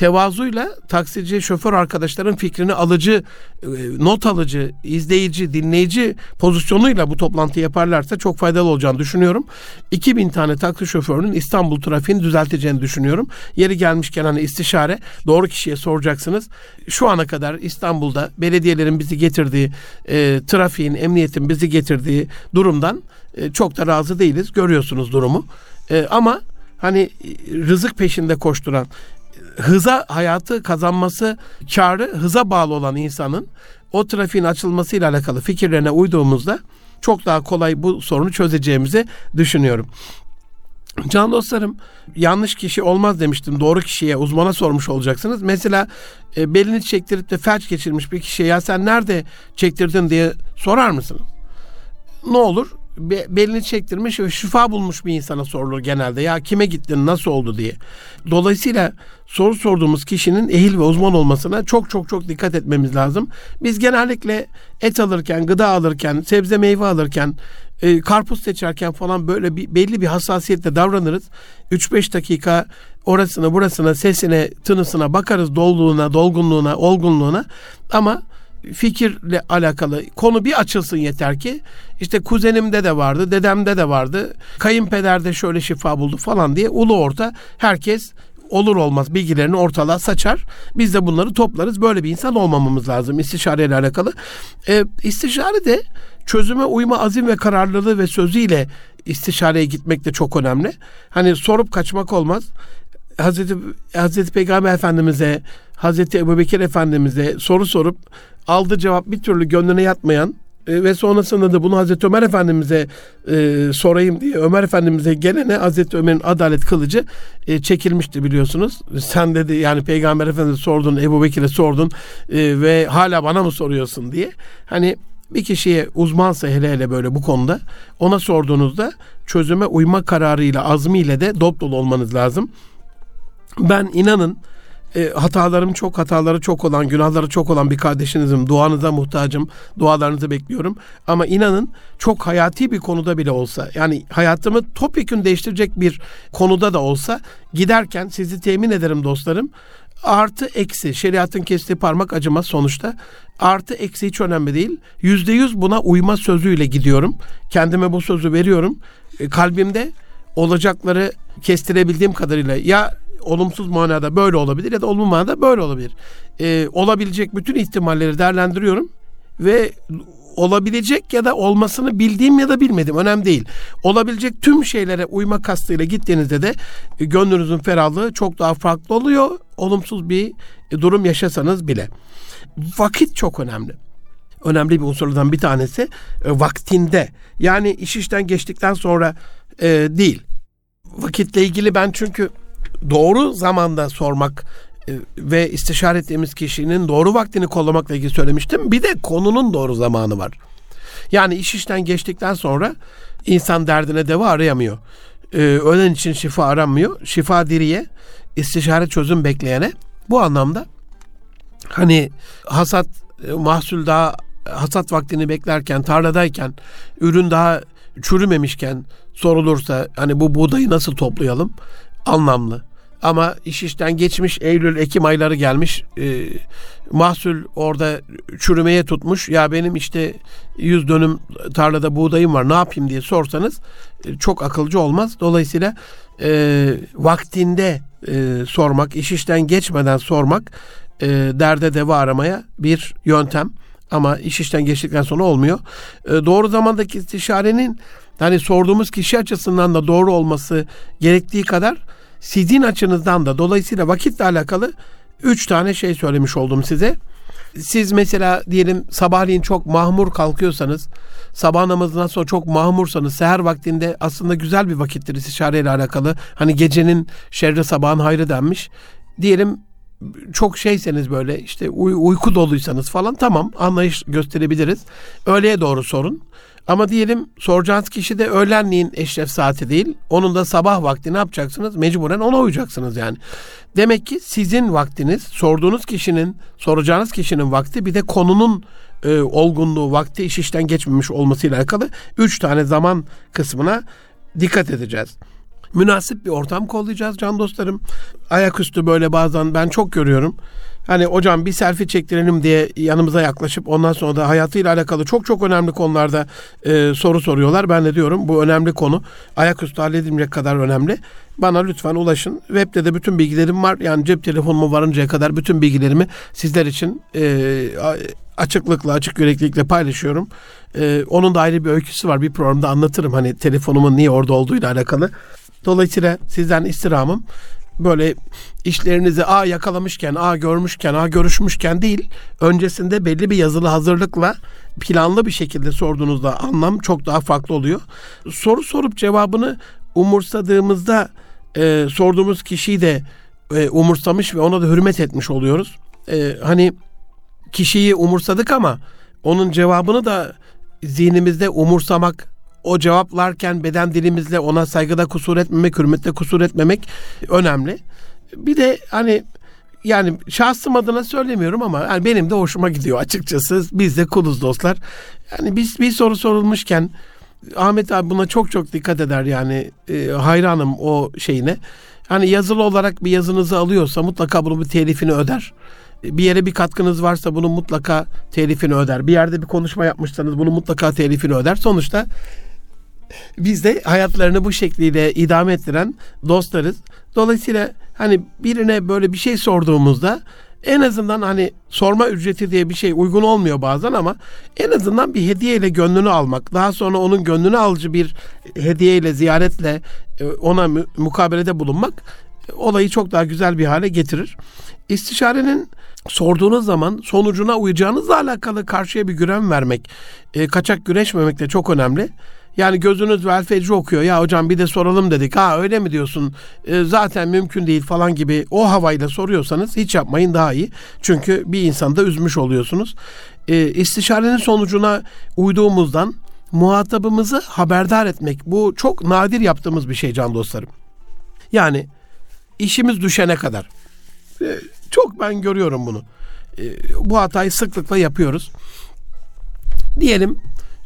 tevazuyla taksici şoför arkadaşların fikrini alıcı, e, not alıcı, izleyici, dinleyici pozisyonuyla bu toplantı yaparlarsa çok faydalı olacağını düşünüyorum. 2000 tane taksi şoförünün İstanbul trafiğini düzelteceğini düşünüyorum. Yeri gelmişken hani istişare doğru kişiye soracaksınız. Şu ana kadar İstanbul'da belediyelerin bizi getirdiği, e, trafiğin, emniyetin bizi getirdiği durumdan e, çok da razı değiliz. Görüyorsunuz durumu. E, ama hani rızık peşinde koşturan hıza hayatı kazanması karı hıza bağlı olan insanın o trafiğin açılmasıyla alakalı fikirlerine uyduğumuzda çok daha kolay bu sorunu çözeceğimizi düşünüyorum. Can dostlarım yanlış kişi olmaz demiştim. Doğru kişiye, uzmana sormuş olacaksınız. Mesela e, belini çektirip de felç geçirmiş bir kişiye ya sen nerede çektirdin diye sorar mısınız? Ne olur? Be, belini çektirmiş ve şifa bulmuş bir insana sorulur genelde. Ya kime gittin, nasıl oldu diye. Dolayısıyla soru sorduğumuz kişinin ehil ve uzman olmasına çok çok çok dikkat etmemiz lazım. Biz genellikle et alırken, gıda alırken, sebze meyve alırken e, karpuz seçerken falan böyle bir, belli bir hassasiyetle davranırız. 3-5 dakika orasına burasına sesine tınısına bakarız doluluğuna, dolgunluğuna, olgunluğuna ama fikirle alakalı konu bir açılsın yeter ki işte kuzenimde de vardı, dedemde de vardı, kayınpederde şöyle şifa buldu falan diye ulu orta herkes olur olmaz bilgilerini ortalığa saçar. Biz de bunları toplarız. Böyle bir insan olmamamız lazım istişareyle alakalı. E, istişare de çözüme uyma azim ve kararlılığı ve sözüyle istişareye gitmek de çok önemli. Hani sorup kaçmak olmaz. Hazreti, Hazreti Peygamber Efendimiz'e, Hazreti Ebu Bekir Efendimiz'e soru sorup aldığı cevap bir türlü gönlüne yatmayan e, ve sonrasında da bunu Hazreti Ömer Efendimiz'e e, sorayım diye Ömer Efendimiz'e gelene Hazreti Ömer'in adalet kılıcı e, çekilmişti biliyorsunuz. Sen dedi yani Peygamber Efendimiz'e sordun, Ebu Bekir'e sordun e, ve hala bana mı soruyorsun diye. Hani bir kişiye uzmansa hele hele böyle bu konuda ona sorduğunuzda çözüme uyma kararıyla, azmiyle de dop dolu olmanız lazım. Ben inanın e, hatalarım çok, hataları çok olan, günahları çok olan bir kardeşinizim. Duanıza muhtacım, dualarınızı bekliyorum. Ama inanın çok hayati bir konuda bile olsa, yani hayatımı topyekün değiştirecek bir konuda da olsa giderken sizi temin ederim dostlarım. Artı eksi, şeriatın kestiği parmak acımaz sonuçta. Artı eksi hiç önemli değil. Yüzde yüz buna uyma sözüyle gidiyorum. Kendime bu sözü veriyorum. E, kalbimde olacakları kestirebildiğim kadarıyla ya olumsuz manada böyle olabilir ya da olumlu manada böyle olabilir. Ee, olabilecek bütün ihtimalleri değerlendiriyorum ve olabilecek ya da olmasını bildiğim ya da bilmedim önemli değil. Olabilecek tüm şeylere uyma kastıyla gittiğinizde de e, gönlünüzün ferahlığı çok daha farklı oluyor. Olumsuz bir e, durum yaşasanız bile. Vakit çok önemli. Önemli bir unsurlardan bir tanesi e, vaktinde. Yani iş işten geçtikten sonra e, değil. Vakitle ilgili ben çünkü doğru zamanda sormak e, ve istişare ettiğimiz kişinin doğru vaktini kollamakla ilgili söylemiştim. Bir de konunun doğru zamanı var. Yani iş işten geçtikten sonra insan derdine deva arayamıyor. Ee, ölen için şifa aramıyor. Şifa diriye, istişare çözüm bekleyene. Bu anlamda hani hasat e, mahsul daha hasat vaktini beklerken, tarladayken, ürün daha çürümemişken sorulursa hani bu buğdayı nasıl toplayalım? Anlamlı. Ama iş işten geçmiş Eylül, Ekim ayları gelmiş. E, mahsul orada çürümeye tutmuş. Ya benim işte yüz dönüm tarlada buğdayım var ne yapayım diye sorsanız e, çok akılcı olmaz. Dolayısıyla e, vaktinde e, sormak, iş işten geçmeden sormak e, derde deva aramaya bir yöntem. Ama iş işten geçtikten sonra olmuyor. E, doğru zamandaki istişarenin hani sorduğumuz kişi açısından da doğru olması gerektiği kadar sizin açınızdan da dolayısıyla vakitle alakalı üç tane şey söylemiş oldum size. Siz mesela diyelim sabahleyin çok mahmur kalkıyorsanız, sabah namazından sonra çok mahmursanız, seher vaktinde aslında güzel bir vakittir istişareyle alakalı. Hani gecenin şerri sabahın hayrı denmiş. Diyelim çok şeyseniz böyle işte uy- uyku doluysanız falan tamam anlayış gösterebiliriz. Öğleye doğru sorun. Ama diyelim soracağınız kişi de öğlenliğin eşref saati değil. Onun da sabah vakti ne yapacaksınız? Mecburen ona uyacaksınız yani. Demek ki sizin vaktiniz, sorduğunuz kişinin, soracağınız kişinin vakti bir de konunun e, olgunluğu, vakti iş işten geçmemiş olmasıyla alakalı üç tane zaman kısmına dikkat edeceğiz münasip bir ortam kollayacağız can dostlarım. Ayaküstü böyle bazen ben çok görüyorum. Hani hocam bir selfie çektirelim diye yanımıza yaklaşıp ondan sonra da hayatıyla alakalı çok çok önemli konularda e, soru soruyorlar. Ben de diyorum bu önemli konu. Ayaküstü halledilmeyecek kadar önemli. Bana lütfen ulaşın. Web'de de bütün bilgilerim var. Yani cep telefonumu varıncaya kadar bütün bilgilerimi sizler için e, açıklıkla, açık yüreklilikle paylaşıyorum. Ee, onun da ayrı bir öyküsü var. Bir programda anlatırım hani telefonumun niye orada olduğuyla alakalı. Dolayısıyla sizden istirhamım böyle işlerinizi a yakalamışken, a görmüşken, a görüşmüşken değil, öncesinde belli bir yazılı hazırlıkla planlı bir şekilde sorduğunuzda anlam çok daha farklı oluyor. Soru sorup cevabını umursadığımızda e, sorduğumuz kişiyi de e, umursamış ve ona da hürmet etmiş oluyoruz. E, hani kişiyi umursadık ama onun cevabını da zihnimizde umursamak, o cevaplarken beden dilimizle ona saygıda kusur etmemek, hürmette kusur etmemek önemli. Bir de hani yani şahsım adına söylemiyorum ama yani benim de hoşuma gidiyor açıkçası. Biz de kuluz dostlar. Yani biz bir soru sorulmuşken Ahmet abi buna çok çok dikkat eder yani e, hayranım o şeyine. Hani yazılı olarak bir yazınızı alıyorsa mutlaka bunun bir telifini öder. Bir yere bir katkınız varsa bunun mutlaka telifini öder. Bir yerde bir konuşma yapmışsanız bunun mutlaka telifini öder. Sonuçta biz de hayatlarını bu şekliyle idame ettiren dostlarız. Dolayısıyla hani birine böyle bir şey sorduğumuzda en azından hani sorma ücreti diye bir şey uygun olmuyor bazen ama en azından bir hediye ile gönlünü almak, daha sonra onun gönlünü alıcı bir hediye ile ziyaretle e, ona mukabelede bulunmak olayı çok daha güzel bir hale getirir. İstişarenin sorduğunuz zaman sonucuna uyacağınızla alakalı karşıya bir güven vermek, e, kaçak güreşmemek de çok önemli. Yani gözünüz vel fecri okuyor. Ya hocam bir de soralım dedik. Ha öyle mi diyorsun? E, zaten mümkün değil falan gibi o havayla soruyorsanız hiç yapmayın daha iyi. Çünkü bir insanı da üzmüş oluyorsunuz. E, istişarenin sonucuna uyduğumuzdan muhatabımızı haberdar etmek. Bu çok nadir yaptığımız bir şey can dostlarım. Yani işimiz düşene kadar. E, çok ben görüyorum bunu. E, bu hatayı sıklıkla yapıyoruz. Diyelim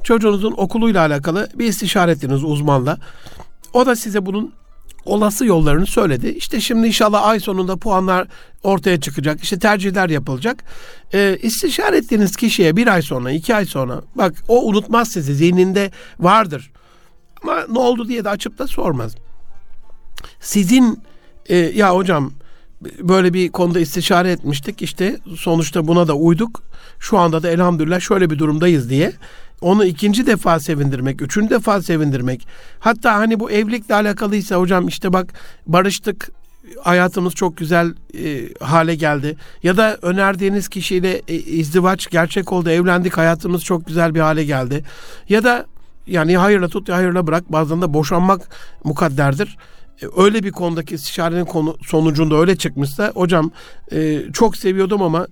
çocuğunuzun okuluyla alakalı bir istişare ettiniz uzmanla. O da size bunun olası yollarını söyledi. İşte şimdi inşallah ay sonunda puanlar ortaya çıkacak. İşte tercihler yapılacak. Ee, istişare ettiğiniz kişiye bir ay sonra, iki ay sonra bak o unutmaz sizi. Zihninde vardır. Ama ne oldu diye de açıp da sormaz. Sizin e, ya hocam böyle bir konuda istişare etmiştik. İşte sonuçta buna da uyduk. Şu anda da elhamdülillah şöyle bir durumdayız diye onu ikinci defa sevindirmek, üçüncü defa sevindirmek. Hatta hani bu evlilikle alakalıysa hocam işte bak barıştık, hayatımız çok güzel e, hale geldi. Ya da önerdiğiniz kişiyle e, izdivaç gerçek oldu, evlendik, hayatımız çok güzel bir hale geldi. Ya da yani hayırla tut ya hayırla bırak bazen de boşanmak mukadderdir. E, öyle bir konudaki istişarenin konu, sonucunda öyle çıkmışsa hocam e, çok seviyordum ama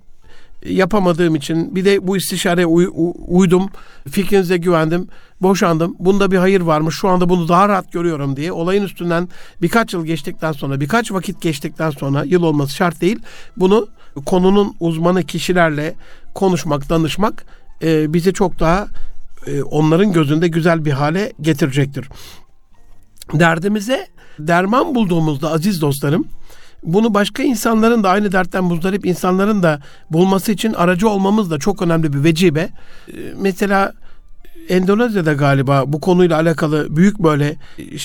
yapamadığım için bir de bu istişareye uy, uydum. Fikrinize güvendim. Boşandım. Bunda bir hayır varmış. Şu anda bunu daha rahat görüyorum diye olayın üstünden birkaç yıl geçtikten sonra, birkaç vakit geçtikten sonra yıl olması şart değil. Bunu konunun uzmanı kişilerle konuşmak, danışmak e, bizi çok daha e, onların gözünde güzel bir hale getirecektir. Derdimize derman bulduğumuzda aziz dostlarım bunu başka insanların da aynı dertten muzdarip insanların da bulması için aracı olmamız da çok önemli bir vecibe. Ee, mesela Endonezya'da galiba bu konuyla alakalı büyük böyle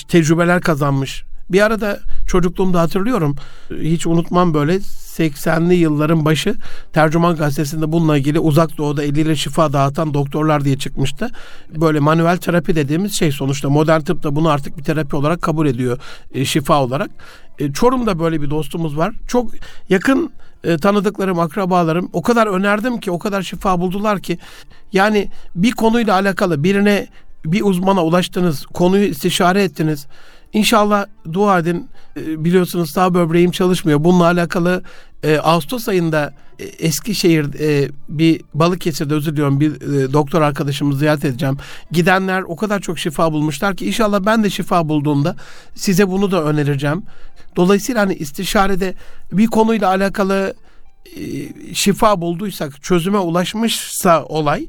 tecrübeler kazanmış. Bir arada çocukluğumda hatırlıyorum. Hiç unutmam böyle 80'li yılların başı Tercüman Gazetesi'nde bununla ilgili uzak doğuda eliyle şifa dağıtan doktorlar diye çıkmıştı. Böyle manuel terapi dediğimiz şey sonuçta modern tıp da bunu artık bir terapi olarak kabul ediyor e, şifa olarak. E, Çorum'da böyle bir dostumuz var. Çok yakın e, tanıdıklarım, akrabalarım o kadar önerdim ki, o kadar şifa buldular ki yani bir konuyla alakalı birine bir uzmana ulaştınız, konuyu istişare ettiniz. İnşallah dua edin. E, biliyorsunuz sağ böbreğim çalışmıyor. Bununla alakalı e, Ağustos ayında e, Eskişehir e, bir Balıkesir'de özür diliyorum bir e, doktor arkadaşımı ziyaret edeceğim. Gidenler o kadar çok şifa bulmuşlar ki inşallah ben de şifa bulduğumda size bunu da önereceğim. Dolayısıyla hani istişarede bir konuyla alakalı e, şifa bulduysak, çözüme ulaşmışsa olay,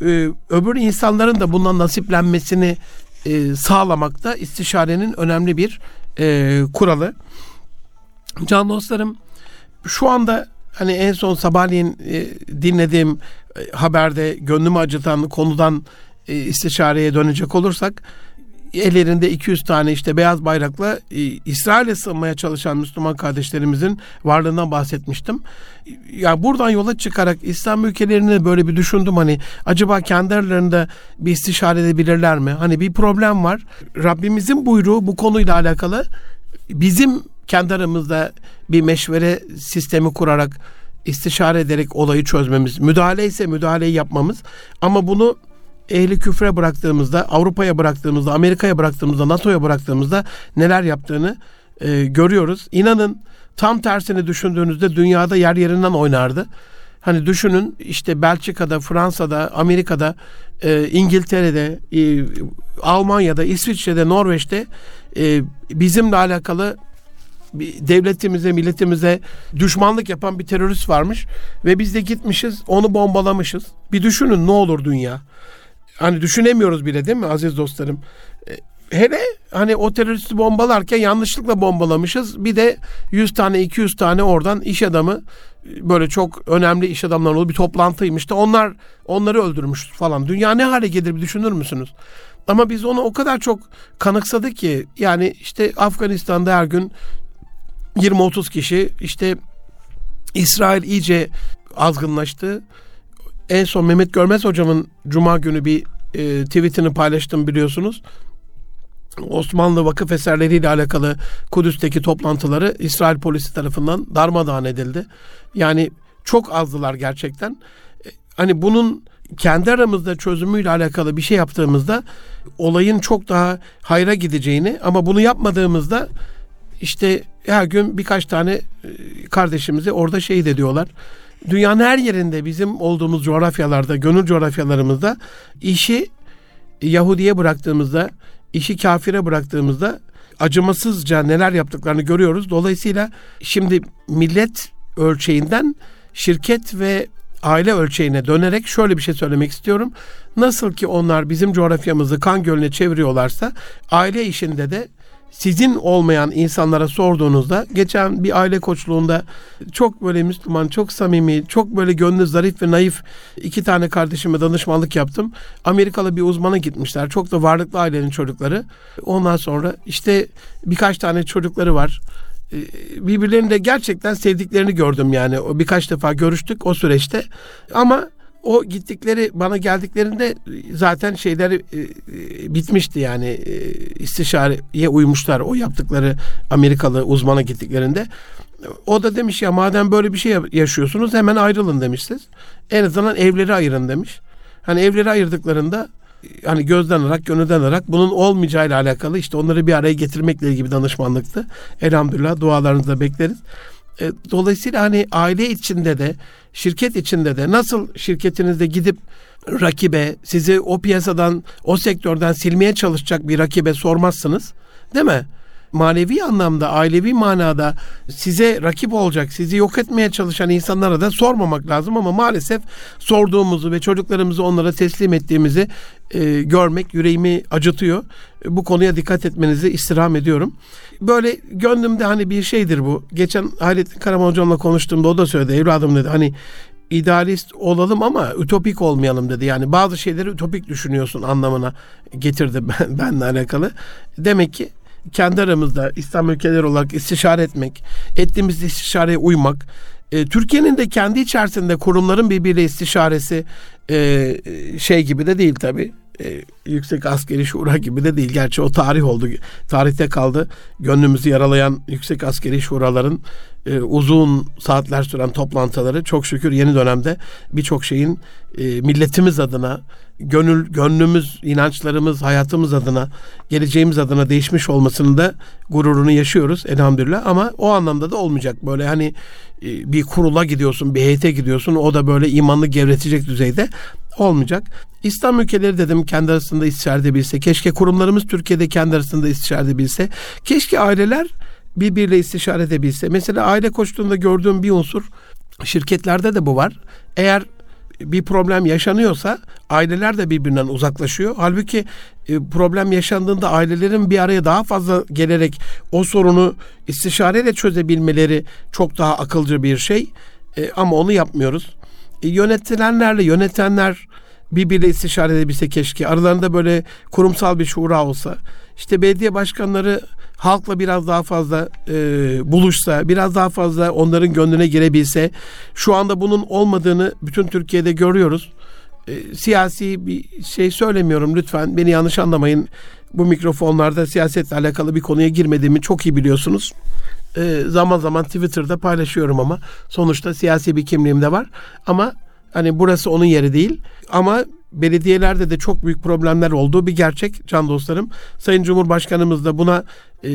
e, öbür insanların da bundan nasiplenmesini e, sağlamakta istişarenin önemli bir kuralı. Can dostlarım, şu anda hani en son sabahleyin dinlediğim haberde gönlümü acıtan konudan istişareye dönecek olursak ellerinde 200 tane işte beyaz bayrakla e, İsrail'e sığınmaya çalışan Müslüman kardeşlerimizin varlığından bahsetmiştim. Ya buradan yola çıkarak İslam ülkelerini böyle bir düşündüm hani acaba kendi aralarında bir istişare edebilirler mi? Hani bir problem var. Rabbimizin buyruğu bu konuyla alakalı bizim kendi aramızda bir meşvere sistemi kurarak istişare ederek olayı çözmemiz, müdahale ise müdahaleyi yapmamız ama bunu ehli küfre bıraktığımızda, Avrupa'ya bıraktığımızda, Amerika'ya bıraktığımızda, NATO'ya bıraktığımızda neler yaptığını e, görüyoruz. İnanın tam tersini düşündüğünüzde dünyada yer yerinden oynardı. Hani düşünün işte Belçika'da, Fransa'da, Amerika'da, e, İngiltere'de, e, Almanya'da, İsviçre'de, Norveç'te e, bizimle alakalı devletimize, milletimize düşmanlık yapan bir terörist varmış ve biz de gitmişiz, onu bombalamışız. Bir düşünün ne olur dünya. Hani düşünemiyoruz bile değil mi aziz dostlarım? E, hele hani o teröristi bombalarken yanlışlıkla bombalamışız. Bir de 100 tane 200 tane oradan iş adamı böyle çok önemli iş adamları olduğu bir toplantıymış da onlar onları öldürmüş falan. Dünya ne hale gelir bir düşünür müsünüz? Ama biz onu o kadar çok kanıksadık ki yani işte Afganistan'da her gün 20-30 kişi işte İsrail iyice azgınlaştı. En son Mehmet Görmez hocamın cuma günü bir e, tweetini paylaştım biliyorsunuz. Osmanlı vakıf eserleriyle alakalı Kudüs'teki toplantıları İsrail polisi tarafından darmadağın edildi. Yani çok azdılar gerçekten. E, hani bunun kendi aramızda çözümüyle alakalı bir şey yaptığımızda olayın çok daha hayra gideceğini ama bunu yapmadığımızda işte her gün birkaç tane e, kardeşimizi orada şehit ediyorlar. Dünyanın her yerinde bizim olduğumuz coğrafyalarda, gönül coğrafyalarımızda işi Yahudi'ye bıraktığımızda, işi kafire bıraktığımızda acımasızca neler yaptıklarını görüyoruz. Dolayısıyla şimdi millet ölçeğinden şirket ve aile ölçeğine dönerek şöyle bir şey söylemek istiyorum. Nasıl ki onlar bizim coğrafyamızı kan gölüne çeviriyorlarsa aile işinde de sizin olmayan insanlara sorduğunuzda geçen bir aile koçluğunda çok böyle Müslüman, çok samimi, çok böyle gönlü zarif ve naif iki tane kardeşime danışmanlık yaptım. Amerikalı bir uzmana gitmişler. Çok da varlıklı ailenin çocukları. Ondan sonra işte birkaç tane çocukları var ee, birbirlerini de gerçekten sevdiklerini gördüm yani. Birkaç defa görüştük o süreçte. Ama o gittikleri bana geldiklerinde zaten şeyleri e, e, bitmişti yani e, istişareye uymuşlar o yaptıkları Amerikalı uzmana gittiklerinde. O da demiş ya madem böyle bir şey yaşıyorsunuz hemen ayrılın demişsiniz. En azından evleri ayırın demiş. Hani evleri ayırdıklarında hani gözden ırak, gönülden ırak bunun olmayacağıyla alakalı işte onları bir araya getirmekle ilgili danışmanlıktı. Elhamdülillah dualarınızı da bekleriz. E, dolayısıyla hani aile içinde de şirket içinde de nasıl şirketinizde gidip rakibe sizi o piyasadan o sektörden silmeye çalışacak bir rakibe sormazsınız değil mi? Manevi anlamda, ailevi manada size rakip olacak, sizi yok etmeye çalışan insanlara da sormamak lazım ama maalesef sorduğumuzu ve çocuklarımızı onlara teslim ettiğimizi e, görmek yüreğimi acıtıyor. Bu konuya dikkat etmenizi istirham ediyorum. Böyle gönlümde hani bir şeydir bu. Geçen Hayrettin Karaman hocamla konuştuğumda o da söyledi. Evladım dedi hani idealist olalım ama ütopik olmayalım dedi. Yani bazı şeyleri ütopik düşünüyorsun anlamına getirdi ben, benle alakalı. Demek ki kendi aramızda İslam ülkeleri olarak istişare etmek, ettiğimiz istişareye uymak, e, Türkiye'nin de kendi içerisinde kurumların birbiriyle istişaresi e, şey gibi de değil tabi. E, yüksek askeri şura gibi de değil. Gerçi o tarih oldu. Tarihte kaldı. Gönlümüzü yaralayan yüksek askeri şuraların e, uzun saatler süren toplantıları çok şükür yeni dönemde birçok şeyin e, milletimiz adına gönül gönlümüz, inançlarımız, hayatımız adına, geleceğimiz adına değişmiş olmasını da gururunu yaşıyoruz elhamdülillah ama o anlamda da olmayacak. Böyle hani e, bir kurula gidiyorsun, bir heyete gidiyorsun o da böyle imanlı gevretecek düzeyde olmayacak. İslam ülkeleri dedim kendi istişare edebilse, keşke kurumlarımız Türkiye'de kendi arasında istişare edebilse, keşke aileler birbiriyle istişare edebilse. Mesela aile koçluğunda gördüğüm bir unsur şirketlerde de bu var. Eğer bir problem yaşanıyorsa aileler de birbirinden uzaklaşıyor. Halbuki e, problem yaşandığında ailelerin bir araya daha fazla gelerek o sorunu istişareyle çözebilmeleri çok daha akılcı bir şey. E, ama onu yapmıyoruz. E, yönetilenlerle yönetenler birbiriyle istişare edebilse keşke. Aralarında böyle kurumsal bir şura olsa. İşte belediye başkanları halkla biraz daha fazla e, buluşsa, biraz daha fazla onların gönlüne girebilse, şu anda bunun olmadığını bütün Türkiye'de görüyoruz. E, siyasi bir şey söylemiyorum lütfen beni yanlış anlamayın. Bu mikrofonlarda siyasetle alakalı bir konuya girmediğimi çok iyi biliyorsunuz. E, zaman zaman Twitter'da paylaşıyorum ama sonuçta siyasi bir kimliğim de var. Ama hani burası onun yeri değil. Ama belediyelerde de çok büyük problemler olduğu bir gerçek can dostlarım. Sayın Cumhurbaşkanımız da buna e,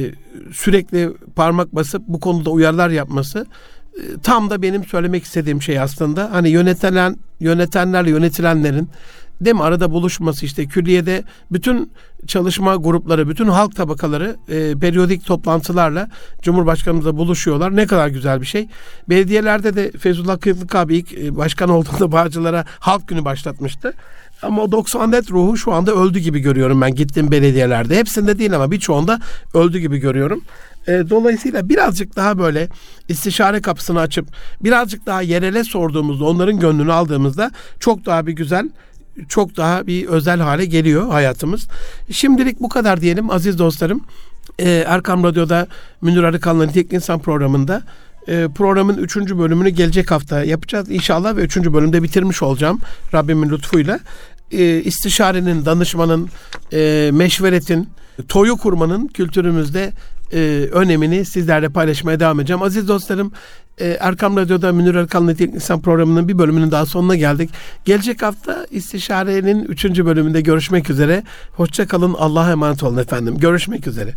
sürekli parmak basıp bu konuda uyarılar yapması e, tam da benim söylemek istediğim şey aslında. Hani yönetilen yönetenlerle yönetilenlerin değil mi arada buluşması işte külliyede bütün çalışma grupları, bütün halk tabakaları e, periyodik toplantılarla Cumhurbaşkanımızla buluşuyorlar. Ne kadar güzel bir şey. Belediyelerde de Feyzullah Kıyıklık abi ilk e, başkan olduğunda Bağcılar'a halk günü başlatmıştı. Ama o 94 ruhu şu anda öldü gibi görüyorum ben gittiğim belediyelerde. Hepsinde değil ama birçoğunda öldü gibi görüyorum. E, dolayısıyla birazcık daha böyle istişare kapısını açıp birazcık daha yerele sorduğumuzda onların gönlünü aldığımızda çok daha bir güzel çok daha bir özel hale geliyor hayatımız. Şimdilik bu kadar diyelim aziz dostlarım. Ee, Erkam Radyo'da Münir Arıkan'la Teknik İnsan programında e, programın üçüncü bölümünü gelecek hafta yapacağız inşallah ve üçüncü bölümde bitirmiş olacağım Rabbimin lütfuyla. E, istişarenin, danışmanın, e, meşveretin, toyu kurmanın kültürümüzde e, önemini sizlerle paylaşmaya devam edeceğim. Aziz dostlarım e, Erkam Radyo'da Münir Teknik İnsan programının bir bölümünün daha sonuna geldik. Gelecek hafta istişarenin üçüncü bölümünde görüşmek üzere. Hoşça kalın. Allah'a emanet olun efendim. Görüşmek üzere.